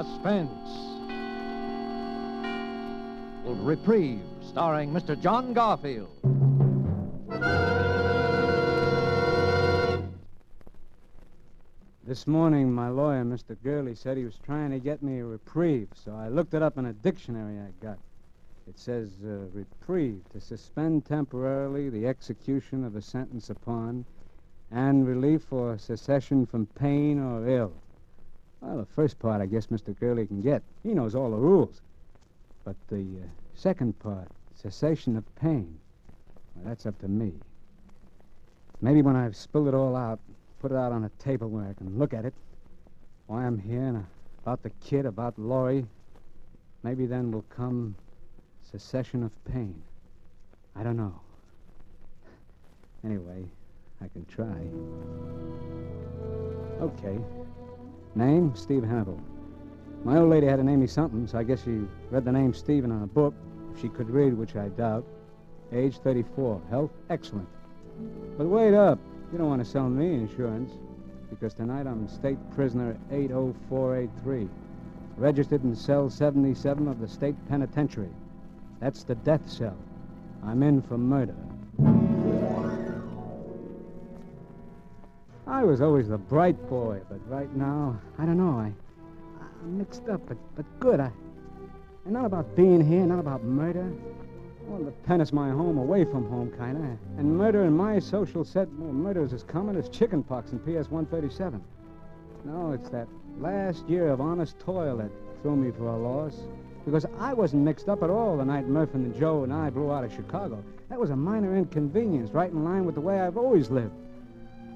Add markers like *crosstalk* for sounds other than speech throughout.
Suspense. Old Reprieve, starring Mr. John Garfield. This morning, my lawyer, Mr. Gurley, said he was trying to get me a reprieve, so I looked it up in a dictionary I got. It says uh, reprieve, to suspend temporarily the execution of a sentence upon, and relief or cessation from pain or ill. Well, the first part, I guess Mr. Gurley can get. He knows all the rules. But the uh, second part, cessation of pain, well, that's up to me. Maybe when I've spilled it all out, put it out on a table where I can look at it, why I'm here, and about the kid, about Laurie, maybe then will come cessation of pain. I don't know. Anyway, I can try. Okay. Name, Steve Hannibal. My old lady had to name me something, so I guess she read the name Stephen on a book. If she could read, which I doubt. Age 34. Health, excellent. But wait up. You don't want to sell me insurance. Because tonight I'm state prisoner 80483. Registered in cell 77 of the state penitentiary. That's the death cell. I'm in for murder. I was always the bright boy, but right now, I don't know. I, I'm mixed up, but, but good. I, and not about being here, not about murder. Well, the pen is my home, away from home, kind of. And murder in my social set, well, murder is as common as chickenpox in PS 137. No, it's that last year of honest toil that threw me for a loss. Because I wasn't mixed up at all the night Murph and Joe and I blew out of Chicago. That was a minor inconvenience, right in line with the way I've always lived.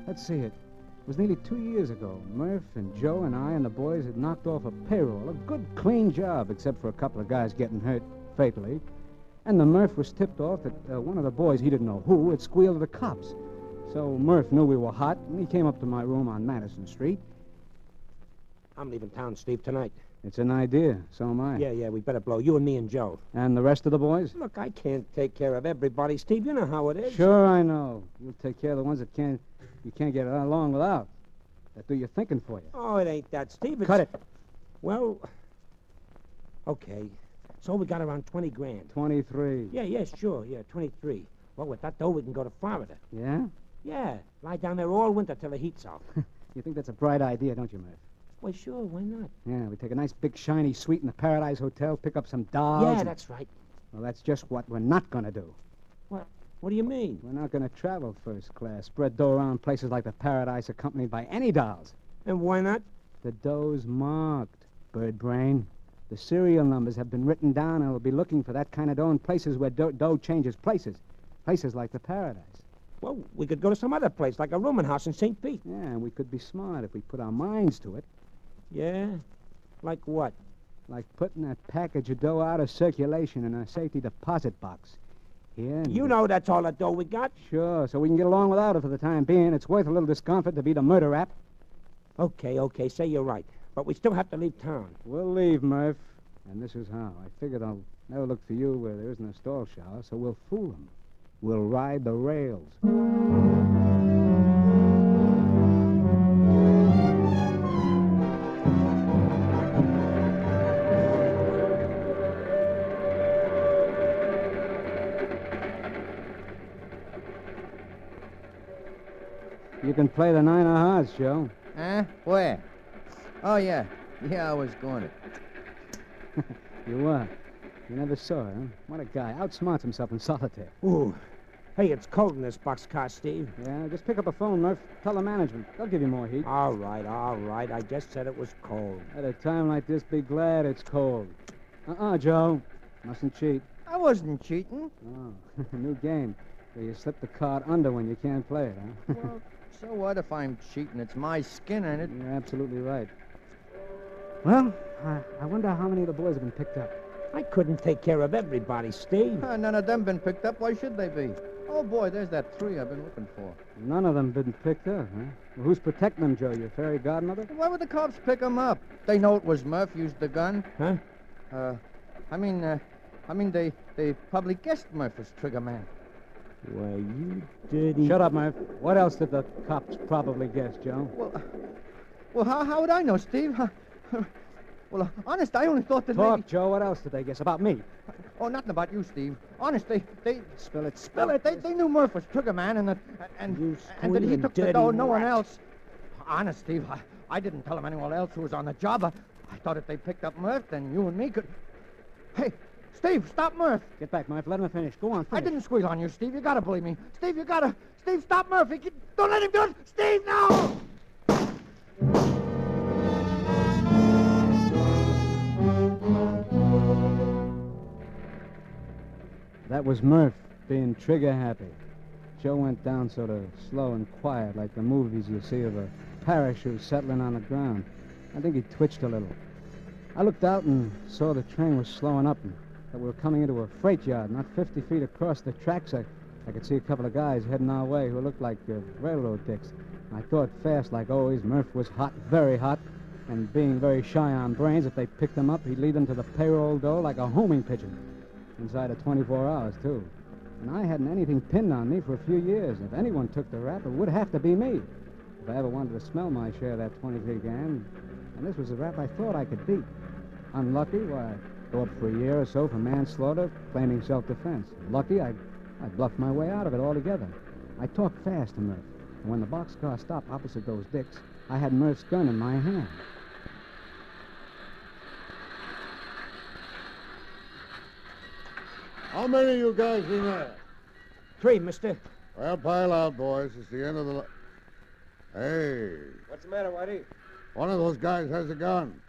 Let's see it. It was nearly two years ago. Murph and Joe and I and the boys had knocked off a payroll. A good, clean job, except for a couple of guys getting hurt fatally. And the Murph was tipped off that uh, one of the boys, he didn't know who, had squealed to the cops. So Murph knew we were hot, and he came up to my room on Madison Street. I'm leaving town, Steve, tonight. It's an idea. So am I. Yeah, yeah, we better blow. You and me and Joe. And the rest of the boys? Look, I can't take care of everybody, Steve. You know how it is. Sure, I know. You'll take care of the ones that can't you can't get along without. That do your thinking for you. Oh, it ain't that, Steve. It's... Cut it. Well, okay. So we got around 20 grand. 23. Yeah, yeah, sure. Yeah, 23. Well, with that dough, we can go to Florida. Yeah? Yeah. Lie down there all winter till the heat's off. *laughs* you think that's a bright idea, don't you, Murph? Well, sure. Why not? Yeah, we take a nice big shiny suite in the Paradise Hotel, pick up some dolls. Yeah, and- that's right. Well, that's just what we're not going to do. What? Do you mean? We're not going to travel first class, spread dough around places like the Paradise accompanied by any dolls. And why not? The dough's marked, bird brain. The serial numbers have been written down, and we'll be looking for that kind of dough in places where dough, dough changes places. Places like the Paradise. Well, we could go to some other place, like a rooming house in St. Pete. Yeah, and we could be smart if we put our minds to it. Yeah? Like what? Like putting that package of dough out of circulation in a safety deposit box. And- You know that's all the dough we got. Sure, so we can get along without it for the time being. It's worth a little discomfort to beat a murder rap. Okay, okay, say you're right. But we still have to leave town. We'll leave, Murph. And this is how. I figured I'll never look for you where there isn't a stall shower, so we'll fool them. We'll ride the rails. You can play the nine of hearts, Joe. Huh? Where? Oh, yeah. Yeah, I was going to. *laughs* You were. You never saw her, huh? What a guy. Outsmarts himself in solitaire. Ooh. Hey, it's cold in this boxcar, Steve. Yeah, just pick up a phone, Murph. Tell the management. They'll give you more heat. All right, all right. I just said it was cold. At a time like this, be glad it's cold. Uh-uh, Joe. Mustn't cheat. I wasn't cheating. Oh, *laughs* new game. Where you slip the card under when you can't play it, huh? Well, *laughs* so what if I'm cheating? It's my skin, ain't it? You're absolutely right. Well, I, I wonder how many of the boys have been picked up. I couldn't take care of everybody, Steve. Uh, none of them been picked up. Why should they be? Oh, boy, there's that three I've been looking for. None of them been picked up, huh? Well, who's protecting them, Joe? Your fairy godmother? Why would the cops pick them up? They know it was Murph used the gun. Huh? Uh, I mean, uh, I mean, they, they probably guessed Murph was trigger man. Why, you dirty... Shut up, Murph. What else did the cops probably guess, Joe? Well, uh, well, how, how would I know, Steve? Well, uh, honest, I only thought that Talk, maybe... Joe. What else did they guess? About me? Oh, nothing about you, Steve. Honest, they... they Spill it, spill it. they, they knew Murph was Trigger Man and that... And, You and that he took the dough, no one else. Honest, Steve, I, I didn't tell him anyone else who was on the job. I, I thought if they picked up Murph, then you and me could... Hey, Steve, stop Murph. Get back, Murph. Let him finish. Go on, I didn't squeal on you, Steve. You gotta believe me. Steve, you gotta... Steve, stop Murphy. Don't let him do it. Steve, no! That was Murph being trigger happy. Joe went down sort of slow and quiet, like the movies you see of a parachute settling on the ground. I think he twitched a little. I looked out and saw the train was slowing up and that we were coming into a freight yard, not 50 feet across the tracks. I, I could see a couple of guys heading our way who looked like uh, railroad dicks. I thought fast, like always. Murph was hot, very hot, and being very shy on brains, if they picked him up, he'd lead them to the payroll door like a homing pigeon. Inside of 24 hours, too. And I hadn't anything pinned on me for a few years. If anyone took the rap, it would have to be me. If I ever wanted to smell my share of that 23 gang. And this was a rap I thought I could beat. Unlucky, why, go up for a year or so for manslaughter, claiming self-defense. Lucky, I, I bluffed my way out of it altogether. I talked fast to Murph. And when the boxcar stopped opposite those dicks, I had Murph's gun in my hand. How many of you guys in there? Three, mister. Well, pile out, boys. It's the end of the. Li- hey, What's the matter, Whitey? one of those guys has a gun.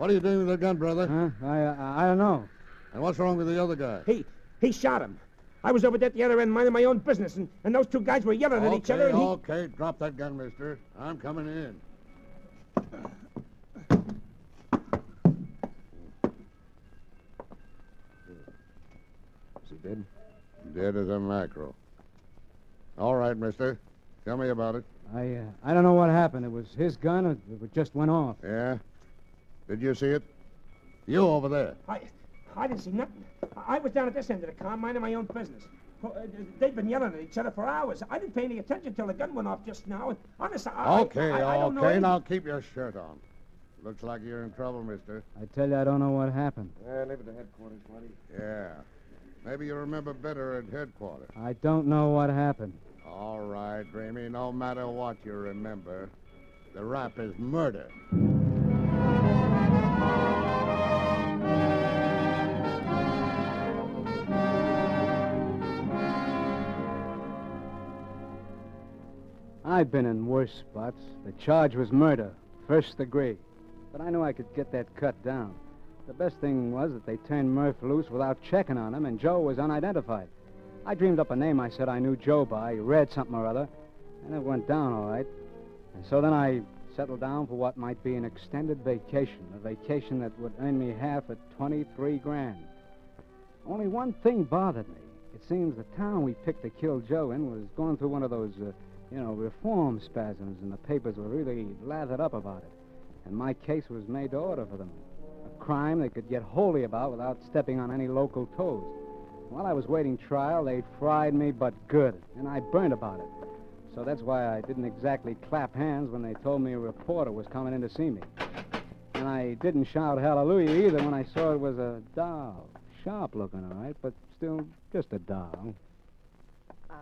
What are you doing with the gun, brother? Huh? I, I, I don't know. And what's wrong with the other guy? He he shot him. I was over there at the other end minding my own business, and, and those two guys were yelling at each other, Okay, and he... okay, drop that gun, mister. I'm coming in. Is he dead? Dead as a mackerel. All right, mister. Tell me about it. I, uh, I don't know what happened. It was his gun, or it just went off. Yeah? Did you see it? You over there. I, I didn't see nothing. I I was down at this end of the car minding my own business. Uh, They've been yelling at each other for hours. I didn't pay any attention till the gun went off just now. And honest, I, Okay, I, I, I don't know okay. any- Now keep your shirt on. Looks like you're in trouble, mister. I tell you, I don't know what happened. Yeah, leave it to headquarters, buddy. Yeah. Maybe you remember better at headquarters. I don't know what happened. All right, Dreamy. No matter what you remember, the rap is murder. I've been in worse spots. The charge was murder, first degree. But I knew I could get that cut down. The best thing was that they turned Murph loose without checking on him, and Joe was unidentified. I dreamed up a name I said I knew Joe by, read something or other, and it went down all right. And so then I settled down for what might be an extended vacation, a vacation that would earn me half at 23 grand. Only one thing bothered me. It seems the town we picked to kill Joe in was going through one of those, uh, you know, reform spasms, and the papers were really lathered up about it. And my case was made to order for them. A crime they could get holy about without stepping on any local toes. While I was waiting trial, they fried me but good, and I burned about it. So that's why I didn't exactly clap hands when they told me a reporter was coming in to see me. And I didn't shout hallelujah either when I saw it was a doll. Sharp looking, all right, but still just a doll. Uh,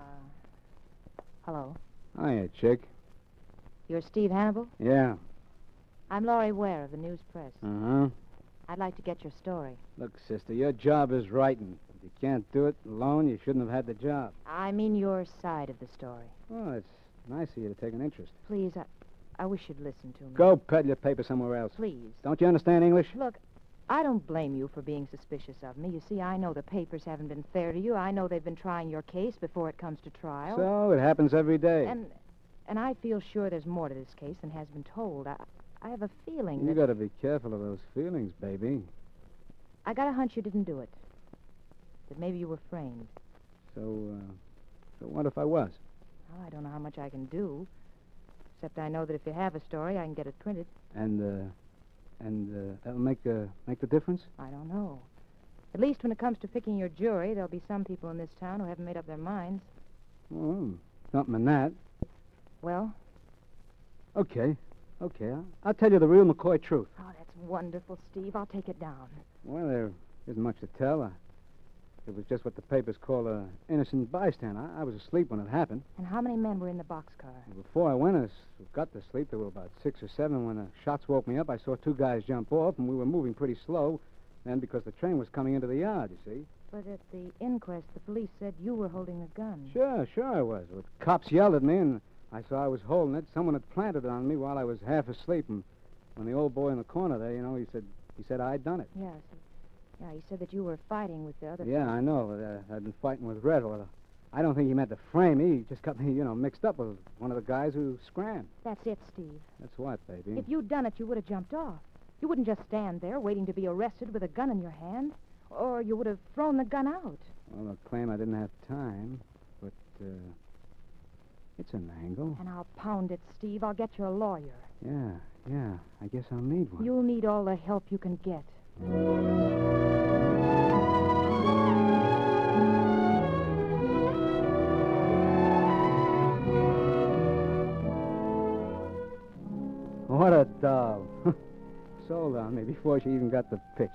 hello. Hiya, chick. You're Steve Hannibal? Yeah. I'm Laurie Ware of the News Press. Uh huh. I'd like to get your story. Look, sister, your job is writing. If you can't do it alone, you shouldn't have had the job. I mean your side of the story. Oh, it's nice of you to take an interest. Please, I, I wish you'd listen to me. Go peddle your paper somewhere else. Please. Don't you understand English? Look, I don't blame you for being suspicious of me. You see, I know the papers haven't been fair to you. I know they've been trying your case before it comes to trial. So it happens every day. And and I feel sure there's more to this case than has been told. I I have a feeling You that got to be careful of those feelings, baby. I got a hunch you didn't do it. That maybe you were framed. So, uh, so what if I was? Well, I don't know how much I can do. Except I know that if you have a story, I can get it printed. And, uh, and uh, that'll make uh, make the difference. I don't know. At least when it comes to picking your jury, there'll be some people in this town who haven't made up their minds. Oh, something in that. Well, Okay. Okay, I'll, I'll tell you the real McCoy truth. Oh, that's wonderful, Steve. I'll take it down. Well, there isn't much to tell. Uh, it was just what the papers call a innocent bystander. I, I was asleep when it happened. And how many men were in the boxcar? Before I went I got to sleep, there were about six or seven. When the shots woke me up, I saw two guys jump off, and we were moving pretty slow. Then, because the train was coming into the yard, you see. But at the inquest, the police said you were holding the gun. Sure, sure I was. The cops yelled at me, and I saw I was holding it. Someone had planted it on me while I was half asleep. And when the old boy in the corner there, you know, he said he said I'd done it. Yes. Yeah, he said that you were fighting with the other. Yeah, I know. Uh, I've been fighting with Red. Well, I don't think he meant to frame me. He just got me, you know, mixed up with one of the guys who scrammed. That's it, Steve. That's what, baby. If you'd done it, you would have jumped off. You wouldn't just stand there waiting to be arrested with a gun in your hand. Or you would have thrown the gun out. Well, they'll claim I didn't have time, but uh, it's an angle. And I'll pound it, Steve. I'll get you a lawyer. Yeah, yeah. I guess I'll need one. You'll need all the help you can get. What a doll. *laughs* Sold on me before she even got the pitch.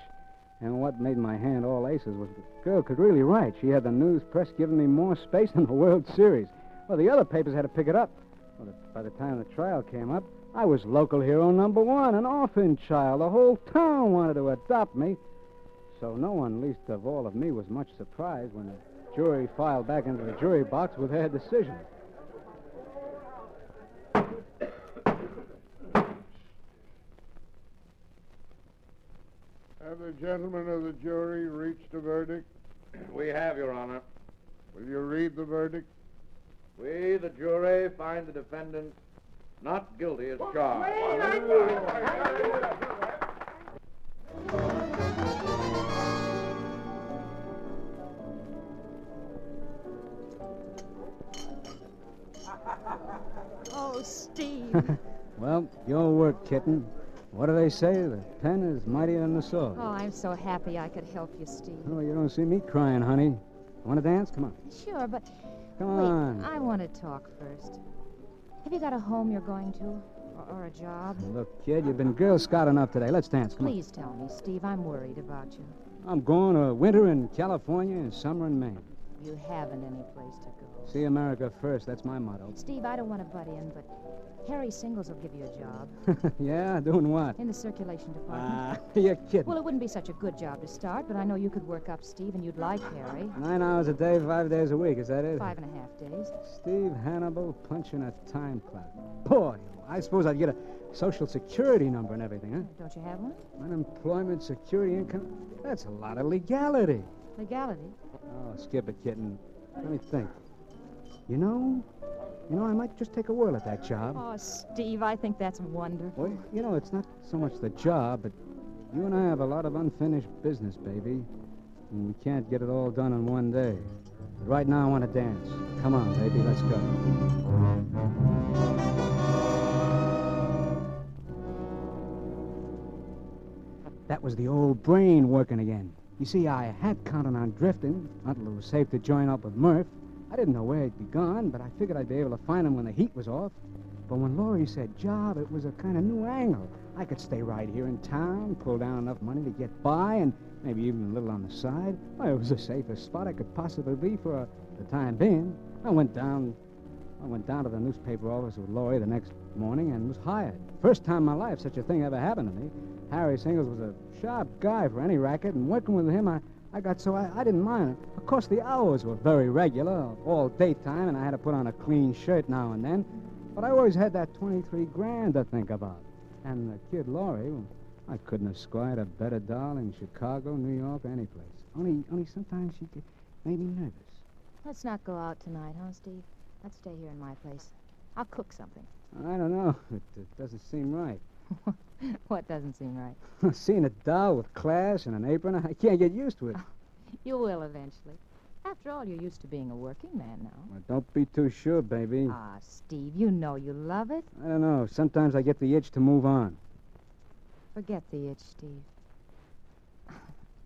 And what made my hand all aces was the girl could really write. She had the news press giving me more space *laughs* than the World Series. Well, the other papers had to pick it up. Well, by the time the trial came up, I was local hero number one, an orphan child. The whole town wanted to adopt me. So no one, least of all of me, was much surprised when the jury filed back into the jury box with their decision. Have the gentlemen of the jury reached a verdict? *clears throat* We have, Your Honor. Will you read the verdict? We, the jury, find the defendant not guilty as charged. *laughs* Oh, Steve. *laughs* Well, your work, kitten. What do they say? The pen is mightier than the sword. oh, I'm so happy I could help you, Steve. Oh, you don't see me crying, honey. Want to dance? Come on. Sure, but Come wait, on. I want to talk first. Have you got a home you're going to? Or, or a job? Look, kid, you've been Girl Scout enough today. Let's dance. Come Please tell me, Steve. I'm worried about you. I'm going to winter in California and summer in Maine. You haven't any place to go. See America first. That's my motto. Steve, I don't want to butt in, but Harry Singles will give you a job *laughs* yeah? Doing what? in the circulation department. Ah, *laughs* you're kidding. Well, it wouldn't be such a good job to start, but I know you could work up Steve, and you'd like Harry. Nine hours a day, five days a week. Is that it? Five and a half days. Steve Hannibal punching a time clock. Boy, I suppose I'd get a social security number and everything, huh? Don't you have one? Unemployment, security, income. That's a lot of legality. Legality. Oh, skip it, kitten. Let me think. You know, you know, I might just take a whirl at that job. Oh, Steve, I think that's wonderful. Well, you know, it's not so much the job, but you and I have a lot of unfinished business, baby. And we can't get it all done in one day. But right now, I want to dance. Come on, baby, let's go. That was the old brain working again. You see, I had counted on drifting until it was safe to join up with Murph. I didn't know where he'd be gone, but I figured I'd be able to find him when the heat was off. But when Laurie said job, it was a kind of new angle. I could stay right here in town, pull down enough money to get by, and maybe even a little on the side. It was the safest spot I could possibly be for uh, the time being. I went down, I went down to the newspaper office with Laurie the next morning and was hired. First time in my life such a thing ever happened to me. Harry Singles was a sharp guy for any racket, and working with him, I, I got so I, I didn't mind it. Of course, the hours were very regular, all daytime, and I had to put on a clean shirt now and then. But I always had that 23 grand to think about. And the kid Laurie, well, I couldn't have squired a better doll in Chicago, New York, any place. Only, only sometimes she made me nervous. Let's not go out tonight, huh, Steve? Let's stay here in my place. I'll cook something. I don't know. *laughs* It, it doesn't seem right. *laughs* what doesn't seem right? *laughs* Seeing a doll with class and an apron, I can't get used to it. *laughs* You will eventually. After all, you're used to being a working man now. Well, don't be too sure, baby. Ah, Steve, you know you love it. I don't know. Sometimes I get the itch to move on. Forget the itch, Steve.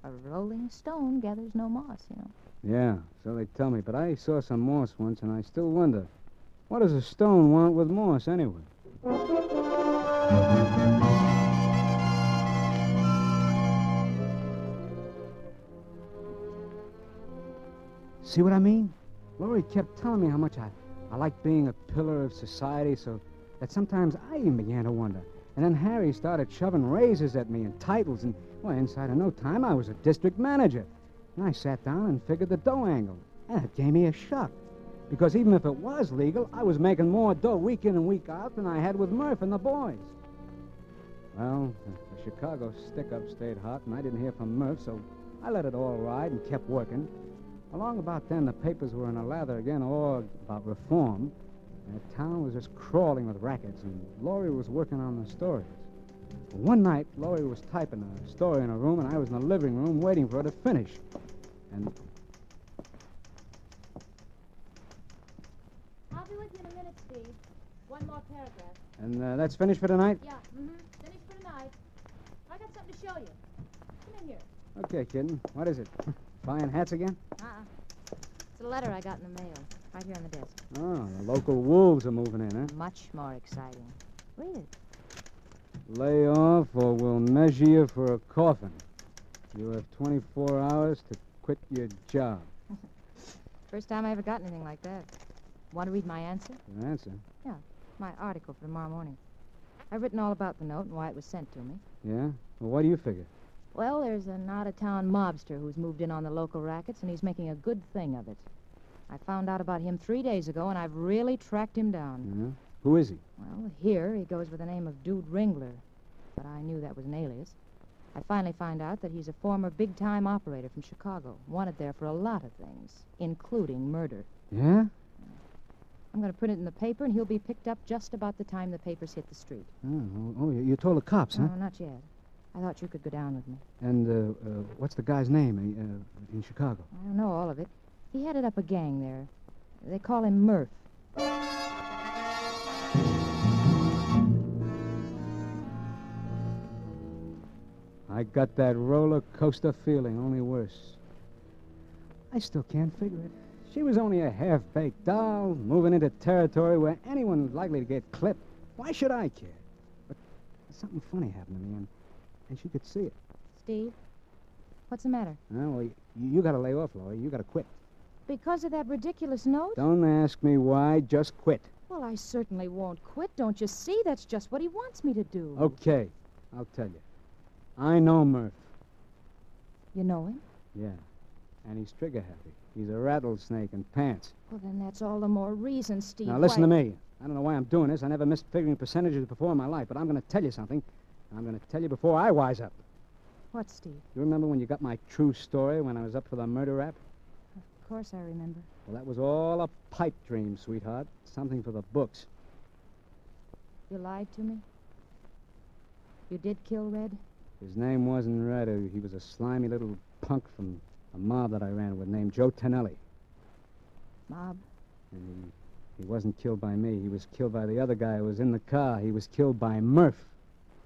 A rolling stone gathers no moss, you know. Yeah, so they tell me. But I saw some moss once, and I still wonder. What does a stone want with moss, anyway? See what I mean? Laurie kept telling me how much I, I liked being a pillar of society, so that sometimes I even began to wonder. And then Harry started shoving raises at me and titles, and, well, inside of no time, I was a district manager. And I sat down and figured the dough angle. And it gave me a shock. Because even if it was legal, I was making more dough week in and week out than I had with Murph and the boys. Well, the, Chicago stick up stayed hot, and I didn't hear from Murph, so I let it all ride and kept working. Along about then, the papers were in a lather again, all about reform. And the town was just crawling with rackets, and Laurie was working on the stories. One night, Laurie was typing a story in her room, and I was in the living room waiting for her to finish. And I'll be with you in a minute, Steve. One more paragraph. and uh, that's finished for tonight? Yeah, mm-hmm. Finished for tonight. I got something to show you. Come in here. Okay, kitten. What is it? *laughs* Buying hats again? Uh-uh. It's a letter I got in the mail, right here on the desk. Oh, the local wolves are moving in, huh? Much more exciting. Read it. Lay off or we'll measure you for a coffin. You have 24 hours to quit your job. *laughs* First time I ever got anything like that. Want to read my answer? Your answer? My article for tomorrow morning. I've written all about the note and why it was sent to me. Yeah? Well, what do you figure? Well, there's an out-of-town mobster who's moved in on the local rackets, and he's making a good thing of it. I found out about him three days ago, and I've really tracked him down. Yeah? Who is he? Well, here he goes with the name of Dude Ringler, but I knew that was an alias. I finally find out that he's a former big-time operator from Chicago, wanted there for a lot of things, including murder. Yeah? I'm going to print it in the paper, and he'll be picked up just about the time the papers hit the street. Oh, oh, you- you told the cops, huh? No, not yet. I thought you could go down with me. And uh, uh, what's the guy's name uh, in Chicago? I don't know all of it. He headed up a gang there. They call him Murph. I got that roller coaster feeling, only worse. I still can't figure it. She was only a half baked doll, moving into territory where anyone was likely to get clipped. Why should I care? But something funny happened to me, and, and she could see it. Steve, what's the matter? Oh, well, you, you got to lay off, Laurie. You got to quit. Because of that ridiculous note? Don't ask me why, just quit. Well, I certainly won't quit. Don't you see? That's just what he wants me to do. Okay, I'll tell you. I know Murph. You know him? Yeah. And he's trigger happy. He's a rattlesnake in pants. Well, then that's all the more reason, Steve. Now, listen why... to me. I don't know why I'm doing this. I never missed figuring percentages before in my life, but I'm going to tell you something. I'm going to tell you before I wise up. What, Steve? You remember when you got my true story when I was up for the murder rap? Of course I remember. Well, that was all a pipe dream, sweetheart. Something for the books. You lied to me? You did kill Red? His name wasn't Red. He was a slimy little punk from a mob that I ran with named Joe Tonelli. Mob? And he, he wasn't killed by me. He was killed by the other guy who was in the car. He was killed by Murph.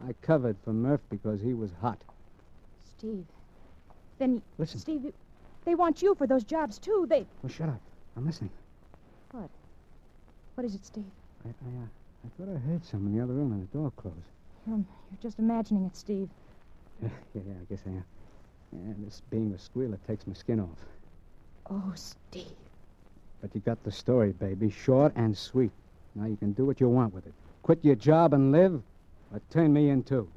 I covered for Murph because he was hot. Steve. Then, Listen. Steve, you- they want you for those jobs, too. They. Well, shut up. I'm listening. What? What is it, Steve? I, I, uh, I thought I heard some in the other room and the door closed. You're, you're just imagining it, Steve. Yeah, *laughs* yeah, yeah, I guess I am. Yeah, this being a squealer takes my skin off. Oh, Steve. But you got the story, baby. Short and sweet. Now you can do what you want with it. Quit your job and live, or turn me in too.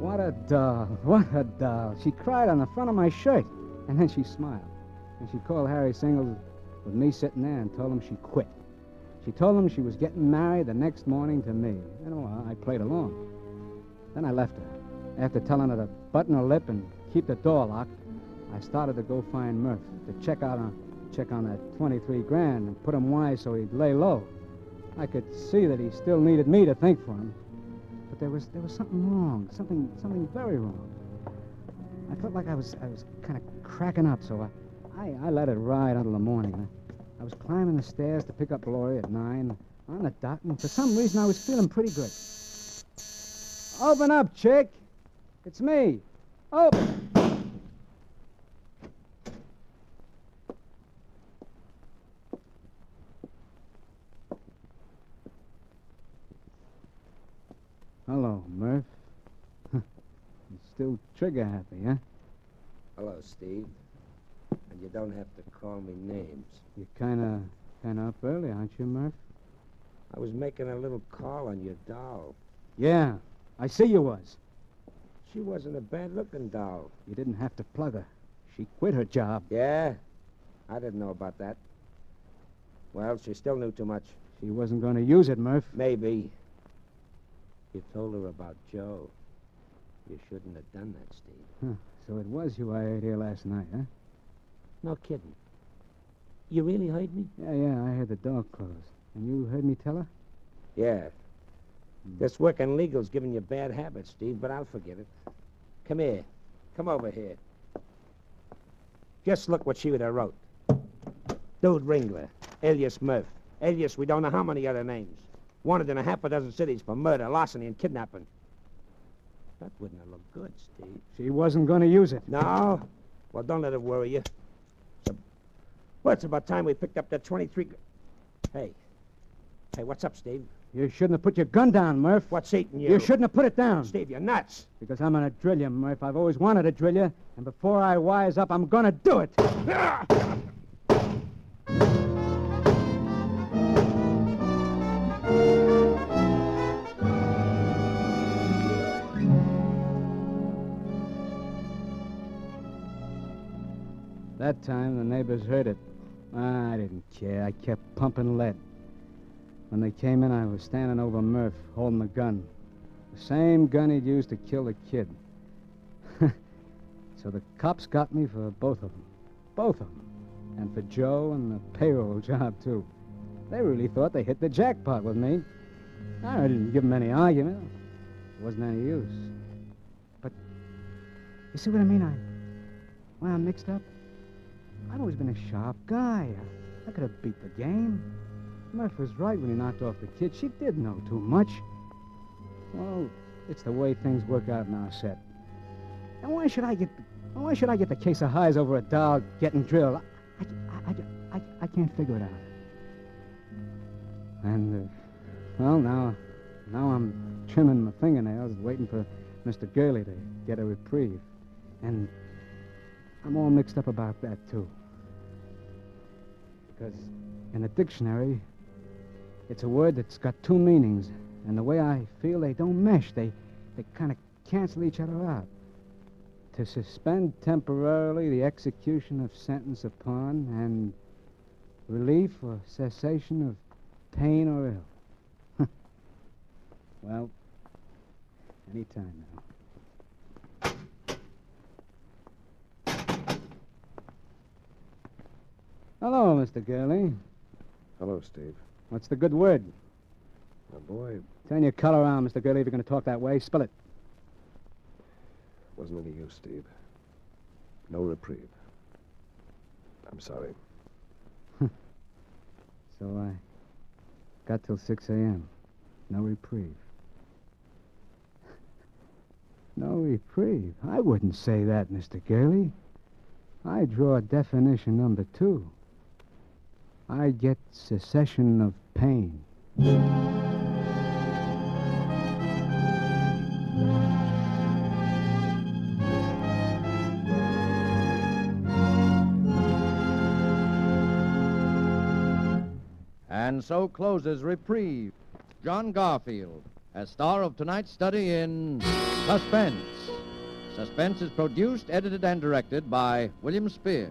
What a doll. What a doll. She cried on the front of my shirt, and then she smiled. And she called Harry Singles with me sitting there and told him she quit. She told him she was getting married the next morning to me. And well, I played along. Then I left her. After telling her to button her lip and keep the door locked, I started to go find Murph to check out on check on that 23 grand and put him wise so he'd lay low. I could see that he still needed me to think for him. But there was there was something wrong, something something very wrong. I felt like I was I was kind of cracking up, so I, I, I let it ride until the morning. I, I was climbing the stairs to pick up Laurie at nine on the dot, and for some reason I was feeling pretty good. Open up, chick. It's me. Open. Hello, Murph. *laughs* Still trigger happy, huh? Hello, Steve. You don't have to call me names. You're kind of kind of up early, aren't you, Murph? I was making a little call on your doll. Yeah, I see you was. She wasn't a bad-looking doll. You didn't have to plug her. She quit her job. Yeah? I didn't know about that. Well, she still knew too much. She wasn't going to use it, Murph. Maybe. You told her about Joe. You shouldn't have done that, Steve. So it was you I heard here last night, huh? No kidding. You really heard me? Yeah, yeah, I heard the door close. And you heard me tell her? Yeah. This working legal's giving you bad habits, Steve, but I'll forgive it. Come here. Come over here. Just look what she would have wrote. Dude Ringler, alias Murph, alias we don't know how many other names. Wanted in a half a dozen cities for murder, larceny, and kidnapping. That wouldn't have looked good, Steve. She wasn't going to use it. No? Well, don't let it worry you. Well, it's about time we picked up that 23... Hey. Hey, what's up, Steve? You shouldn't have put your gun down, Murph. What's eating you? You shouldn't have put it down. Steve, you're nuts. Because I'm going to drill you, Murph. I've always wanted to drill you. And before I wise up, I'm going to do it. That time, the neighbors heard it. I didn't care. I kept pumping lead. When they came in, I was standing over Murph, holding the gun. The same gun he'd used to kill the kid. *laughs* so the cops got me for both of them. Both of them. And for Joe and the payroll *laughs* job, too. They really thought they hit the jackpot with me. I didn't give them any argument. It wasn't any use. But, you see what I mean? I, when I'm mixed up, I've always been a sharp guy. I, could have beat the game. Murph was right when he knocked off the kid. She did know too much. Well, it's the way things work out in our set. And why should I get why should I get the case of highs over a dog getting drilled? I, I, I, I, I can't figure it out. And, uh, well, now, now I'm trimming my fingernails, waiting for Mr. Gurley to get a reprieve. And I'm all mixed up about that, too. Because in the dictionary, it's a word that's got two meanings. And the way I feel, they don't mesh. They, they kind of cancel each other out. To suspend temporarily the execution of sentence upon and relief or cessation of pain or ill. *laughs* well, any time now. Hello, Mr. Gurley. Hello, Steve. What's the good word? My boy, Turn your color around, Mr. Gurley, if you're going to talk that way. Spill it. wasn't any use, Steve. No reprieve. I'm sorry. *laughs* So I got till 6 a.m. No reprieve. *laughs* no reprieve. I wouldn't say that, Mr. Gurley. I draw definition number two. I get cessation of pain. And so closes Reprieve. John Garfield, as star of tonight's study in Suspense. Suspense is produced, edited, and directed by William Spier.